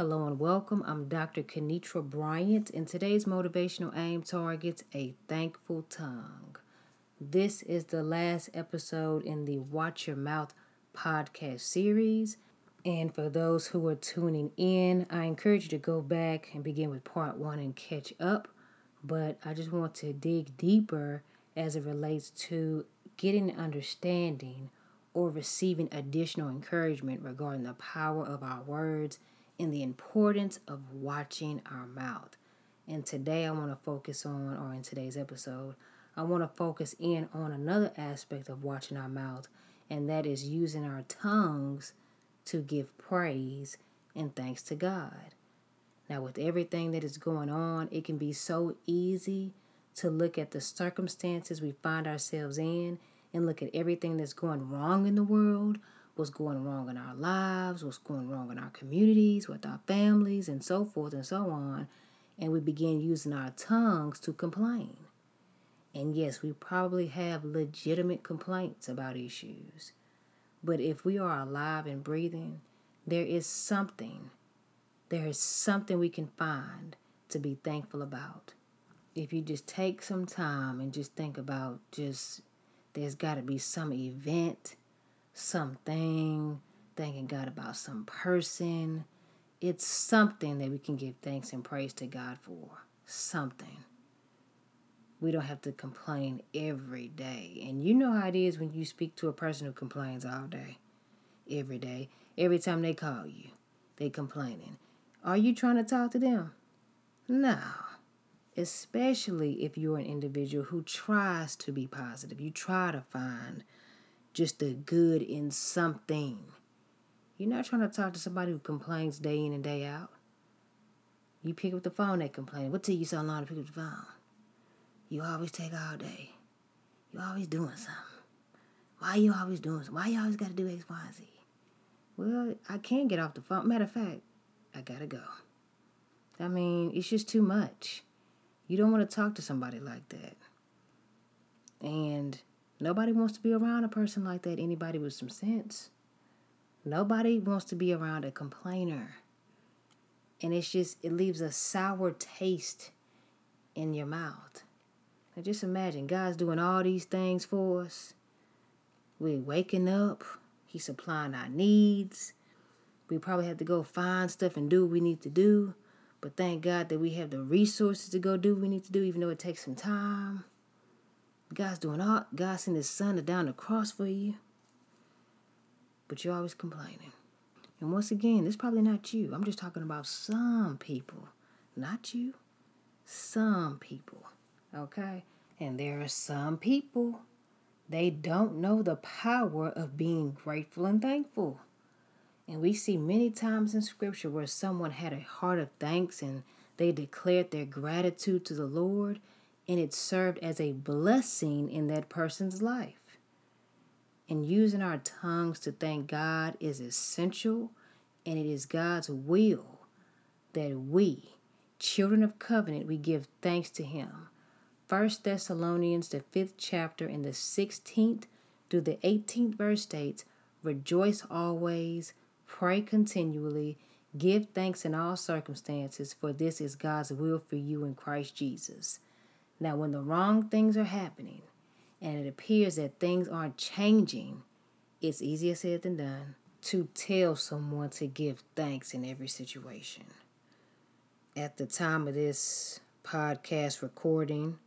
Hello and welcome. I'm Dr. Kenitra Bryant, and today's motivational aim targets a thankful tongue. This is the last episode in the Watch Your Mouth podcast series. And for those who are tuning in, I encourage you to go back and begin with part one and catch up. But I just want to dig deeper as it relates to getting understanding or receiving additional encouragement regarding the power of our words and the importance of watching our mouth. And today I want to focus on, or in today's episode, I want to focus in on another aspect of watching our mouth, and that is using our tongues to give praise and thanks to God. Now, with everything that is going on, it can be so easy to look at the circumstances we find ourselves in and look at everything that's going wrong in the world what's going wrong in our lives, what's going wrong in our communities, with our families, and so forth and so on. And we begin using our tongues to complain. And yes, we probably have legitimate complaints about issues. But if we are alive and breathing, there is something, there is something we can find to be thankful about. If you just take some time and just think about just, there's got to be some event something, thanking God about some person. It's something that we can give thanks and praise to God for. Something. We don't have to complain every day. And you know how it is when you speak to a person who complains all day, every day. Every time they call you, they complaining. Are you trying to talk to them? No. Especially if you're an individual who tries to be positive. You try to find just the good in something. You're not trying to talk to somebody who complains day in and day out. You pick up the phone, they complain. What took you so long to pick up the phone? You always take all day. You always doing something. Why you always doing something? Why you always got to do X, Y, Z? Well, I can't get off the phone. Matter of fact, I gotta go. I mean, it's just too much. You don't want to talk to somebody like that. And Nobody wants to be around a person like that, anybody with some sense. Nobody wants to be around a complainer. And it's just, it leaves a sour taste in your mouth. Now just imagine God's doing all these things for us. We're waking up, He's supplying our needs. We probably have to go find stuff and do what we need to do. But thank God that we have the resources to go do what we need to do, even though it takes some time. God's doing all, God sent his son down the cross for you. But you're always complaining. And once again, it's probably not you. I'm just talking about some people. Not you. Some people. Okay? And there are some people, they don't know the power of being grateful and thankful. And we see many times in Scripture where someone had a heart of thanks and they declared their gratitude to the Lord and it served as a blessing in that person's life. And using our tongues to thank God is essential, and it is God's will that we, children of covenant, we give thanks to Him. 1 Thessalonians, the fifth chapter, in the 16th through the 18th verse states, Rejoice always, pray continually, give thanks in all circumstances, for this is God's will for you in Christ Jesus. Now, when the wrong things are happening and it appears that things aren't changing, it's easier said than done to tell someone to give thanks in every situation. At the time of this podcast recording,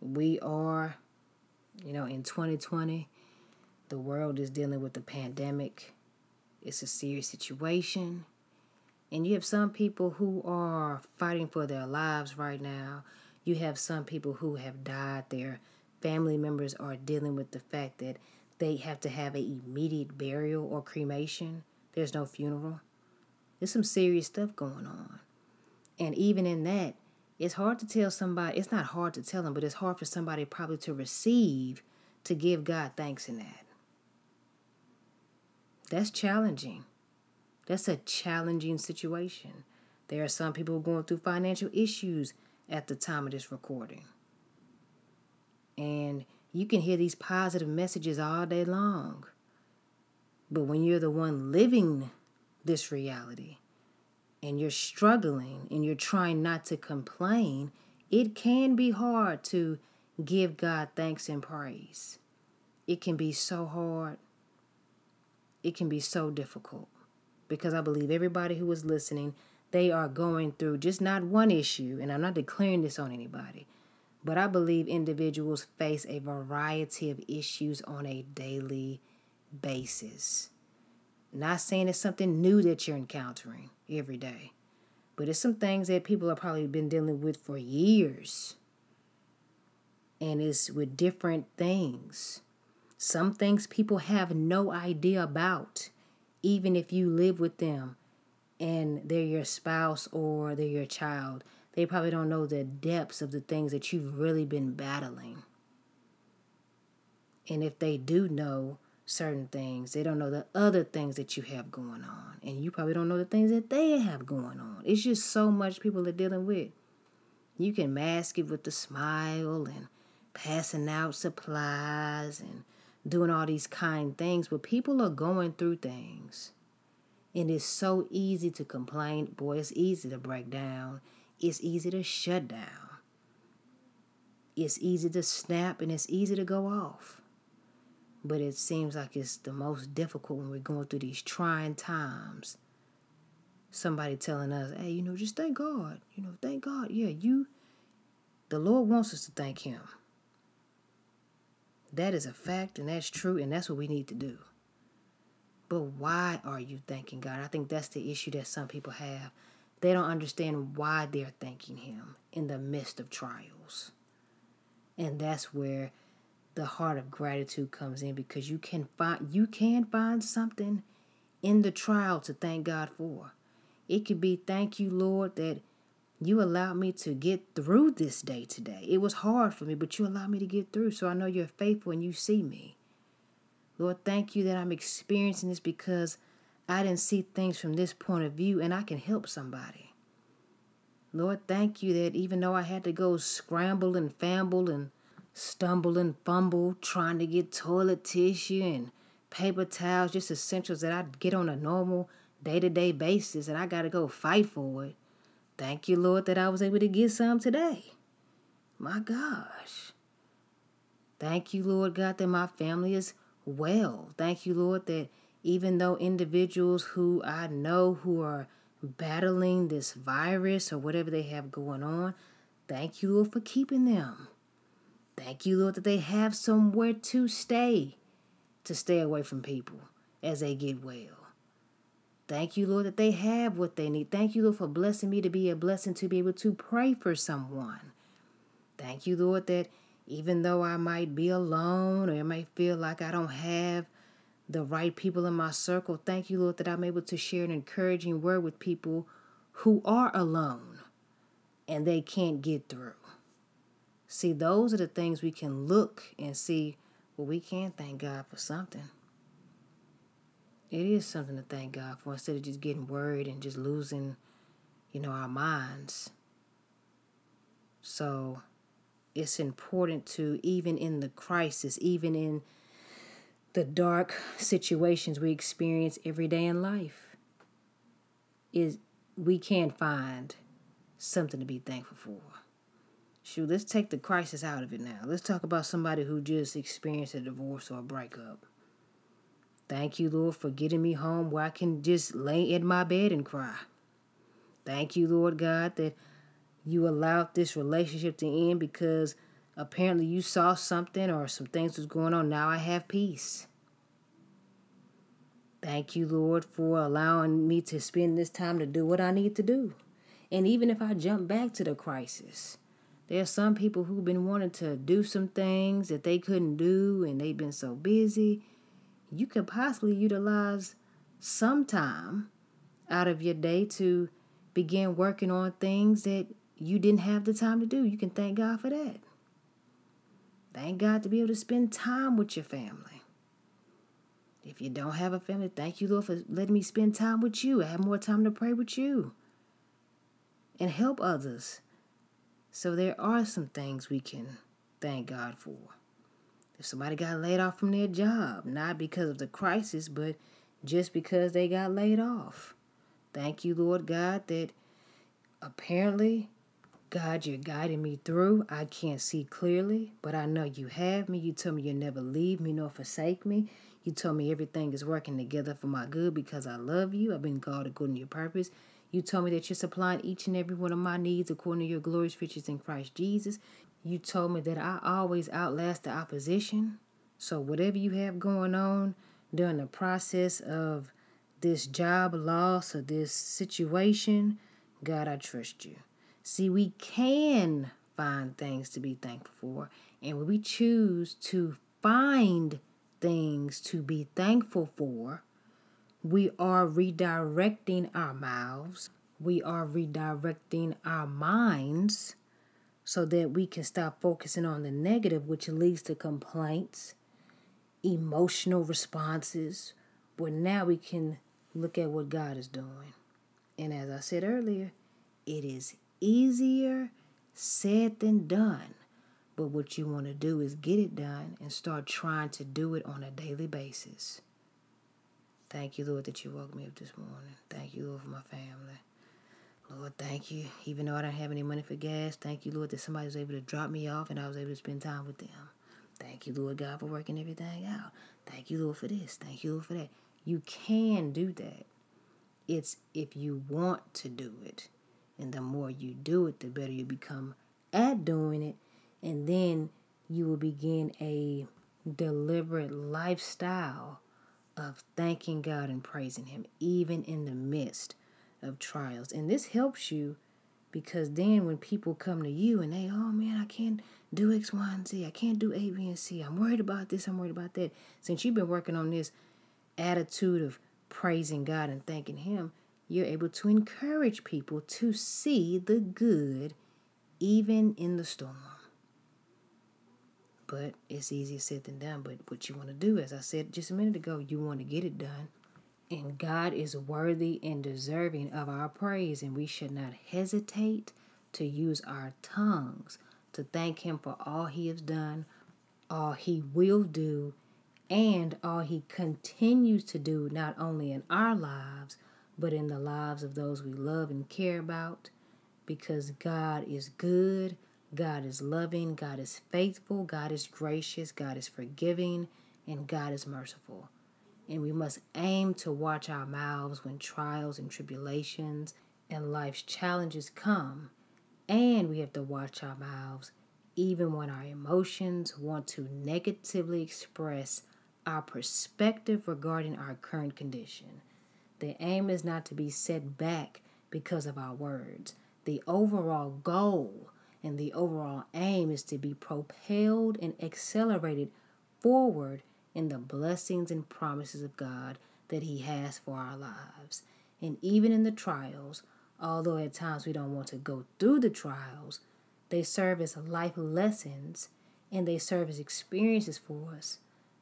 we are, you know, in 2020, the world is dealing with the pandemic. It's a serious situation. And you have some people who are fighting for their lives right now you have some people who have died. Their family members are dealing with the fact that they have to have an immediate burial or cremation. There's no funeral. There's some serious stuff going on. And even in that, it's hard to tell somebody, it's not hard to tell them, but it's hard for somebody probably to receive, to give God thanks in that. That's challenging. That's a challenging situation. There are some people going through financial issues at the time of this recording. And you can hear these positive messages all day long. But when you're the one living this reality and you're struggling and you're trying not to complain, it can be hard to give God thanks and praise. It can be so hard. It can be so difficult because I believe everybody who is listening, they are going through just not one issue, and I'm not declaring this on anybody, but I believe individuals face a variety of issues on a daily basis. Not saying it's something new that you're encountering every day, but it's some things that people have probably been dealing with for years. And it's with different things. Some things people have no idea about, even if you live with them and they're your spouse or they're your child. They probably don't know the depths of the things that you've really been battling. And if they do know, certain things. They don't know the other things that you have going on. And you probably don't know the things that they have going on. It's just so much people are dealing with. You can mask it with the smile and passing out supplies and doing all these kind things, but people are going through things. And it's so easy to complain. Boy, it's easy to break down. It's easy to shut down. It's easy to snap and it's easy to go off. But it seems like it's the most difficult when we're going through these trying times. Somebody telling us, hey, you know, just thank God. You know, thank God. Yeah, you, the Lord wants us to thank Him. That is a fact and that's true, and that's what we need to do. But why are you thanking God? I think that's the issue that some people have. They don't understand why they're thanking Him in the midst of trials. And that's where the heart of gratitude comes in because you can find you can find something in the trial to thank God for. It could be thank you, Lord, that you allowed me to get through this day today. It was hard for me, but you allowed me to get through. So I know you're faithful and you see me. Lord, thank you that I'm experiencing this because I didn't see things from this point of view and I can help somebody. Lord, thank you that even though I had to go scramble and famble and stumble and fumble trying to get toilet tissue and paper towels, just essentials that I get on a normal day to day basis, and I got to go fight for it. Thank you, Lord, that I was able to get some today. My gosh. Thank you, Lord God, that my family is well. Thank you, Lord, that even though individuals who I know who are battling this virus or whatever they have going on, thank you, Lord, for keeping them. Thank you, Lord, that they have somewhere to stay, to stay away from people as they get well. Thank you, Lord, that they have what they need. Thank you, Lord, for blessing me to be a blessing to be able to pray for someone. Thank you, Lord, that even though I might be alone or it might feel like I don't have the right people in my circle, thank you, Lord, that I'm able to share an encouraging word with people who are alone and they can't get through. See, those are the things we can look and see, well, we can thank God for something. It is something to thank God for instead of just getting worried and just losing, you know, our minds. So it's important to, even in the crisis, even in the dark situations we experience every day in life, is we can find something to be thankful for. Shoot, let's take the crisis out of it now. Let's talk about somebody who just experienced a divorce or a breakup. Thank you, Lord, for getting me home where I can just lay in my bed and cry. Thank you, Lord God, that you allowed this relationship to end because apparently you saw something or some things was going on. Now I have peace. Thank you, Lord, for allowing me to spend this time to do what I need to do. And even if I jump back to the crisis, there are some people who've been wanting to do some things that they couldn't do and they've been so busy. You could possibly utilize some time out of your day to begin working on things that you didn't have the time to do. You can thank God for that. Thank God to be able to spend time with your family. If you don't have a family, thank you, Lord, for letting me spend time with you. I have more time to pray with you and help others so there are some things we can thank God for. If somebody got laid off from their job, not because of the crisis, but just because they got laid off, Thank you, Lord God, that apparently, God, you're guiding me through. I can't see clearly, but I know you have me. You told me you'll never leave me nor forsake me. You told me everything is working together for my good because I love you. I've been called according to your purpose. You told me that you're supplying each and every one of my needs according to your glorious riches in Christ Jesus. You told me that I always outlast the opposition. So, whatever you have going on during the process of this job loss or this situation, God, I trust you. See, we can find things to be thankful for. And when we choose to find things to be thankful for, we are redirecting our mouths, we are redirecting our minds so that we can stop focusing on the negative, which leads to complaints, emotional responses. But now we can look at what God is doing. And as I said earlier, it is easier said than done. But what you want to do is get it done and start trying to do it on a daily basis. Thank you, Lord, that you woke me up this morning. Thank you, Lord, for my family. Lord, thank you. Even though I don't have any money for gas, thank you, Lord, that somebody was able to drop me off and I was able to spend time with them. Thank you, Lord God, for working everything out. Thank you, Lord, for this. Thank you, Lord, for that. You can do that. It's if you want to do it. And the more you do it, the better you become at doing it. And then you will begin a deliberate lifestyle of thanking God and praising Him, even in the midst of trials. And this helps you because then when people come to you and they, oh man, I can't do X, Y, and Z, I can't do A, B, and C, I'm worried about this, I'm worried about that. Since you've been working on this attitude of praising God and thanking Him, you're able to encourage people to see the good even in the storm. But it's easier said than done. But what you want to do, as I said just a minute ago, you want to get it done. And God is worthy and deserving of our praise, and we should not hesitate to use our tongues to thank Him for all He has done, all He will do, and all He continues to do, not only in our lives, but in the lives of those we love and care about, because God is good, God is loving, God is faithful, God is gracious, God is forgiving, and God is merciful. And we must aim to watch our mouths when trials and tribulations and life's challenges come. And we have to watch our mouths even when our emotions want to negatively express our perspective regarding our current condition. The aim is not to be set back because of our words. The overall goal and the overall aim is to be propelled and accelerated forward in the blessings and promises of God that He has for our lives. And even in the trials, although at times we don't want to go through the trials, they serve as life lessons and they serve as experiences for us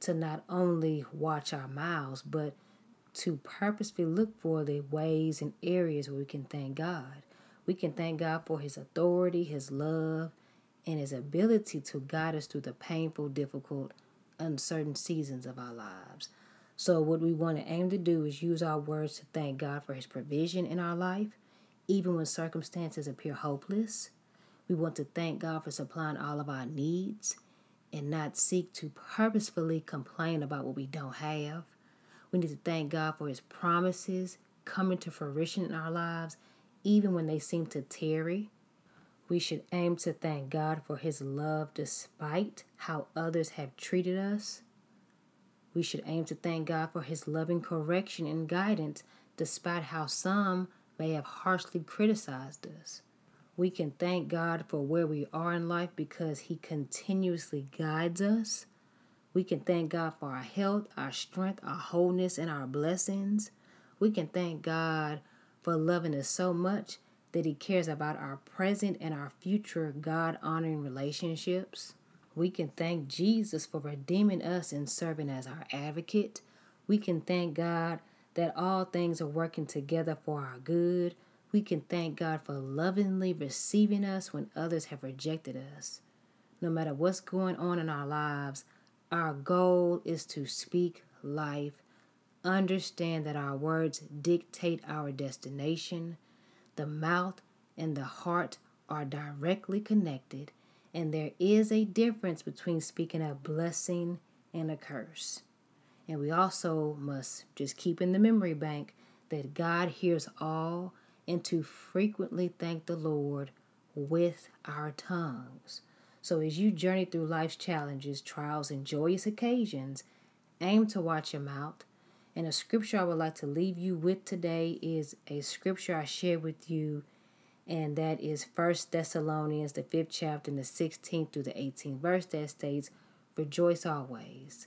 to not only watch our mouths, but to purposefully look for the ways and areas where we can thank God. We can thank God for His authority, His love, and His ability to guide us through the painful, difficult, uncertain seasons of our lives. So, what we want to aim to do is use our words to thank God for His provision in our life, even when circumstances appear hopeless. We want to thank God for supplying all of our needs and not seek to purposefully complain about what we don't have. We need to thank God for His promises coming to fruition in our lives, even when they seem to tarry. We should aim to thank God for His love despite how others have treated us. We should aim to thank God for His loving correction and guidance despite how some may have harshly criticized us. We can thank God for where we are in life because He continuously guides us. We can thank God for our health, our strength, our wholeness, and our blessings. We can thank God for loving us so much that He cares about our present and our future God honoring relationships. We can thank Jesus for redeeming us and serving as our advocate. We can thank God that all things are working together for our good. We can thank God for lovingly receiving us when others have rejected us. No matter what's going on in our lives, our goal is to speak life understand that our words dictate our destination. The mouth and the heart are directly connected, and there is a difference between speaking a blessing and a curse. And we also must just keep in the memory bank that God hears all and to frequently thank the Lord with our tongues. So as you journey through life's challenges, trials, and joyous occasions, aim to watch your mouth. And a scripture I would like to leave you with today is a scripture I shared with you, and that is First Thessalonians, the fifth chapter, and the 16th through the 18th verse that states, Rejoice always,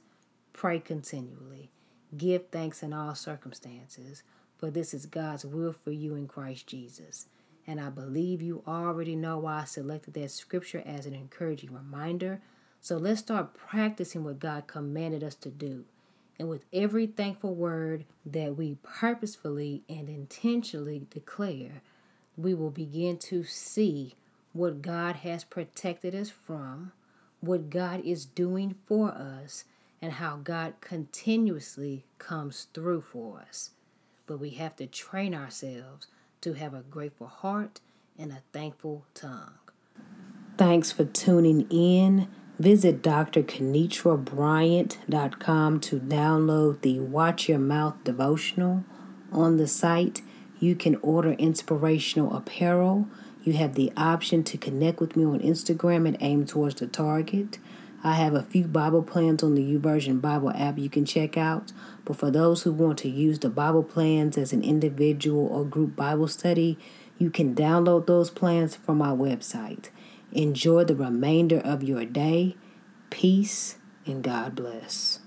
pray continually, give thanks in all circumstances for this is God's will for you in Christ Jesus. And I believe you already know why I selected that scripture as an encouraging reminder. So let's start practicing what God commanded us to do. And with every thankful word that we purposefully and intentionally declare, we will begin to see what God has protected us from, what God is doing for us, and how God continuously comes through for us but we have to train ourselves to have a grateful heart and a thankful tongue. Thanks for tuning in. Visit drkenitrabryant.com to download the Watch Your Mouth devotional. On the site, you can order inspirational apparel. You have the option to connect with me on Instagram and aim towards the target. I have a few Bible plans on the YouVersion Bible app you can check out. But for those who want to use the Bible plans as an individual or group Bible study, you can download those plans from my website. Enjoy the remainder of your day. Peace and God bless.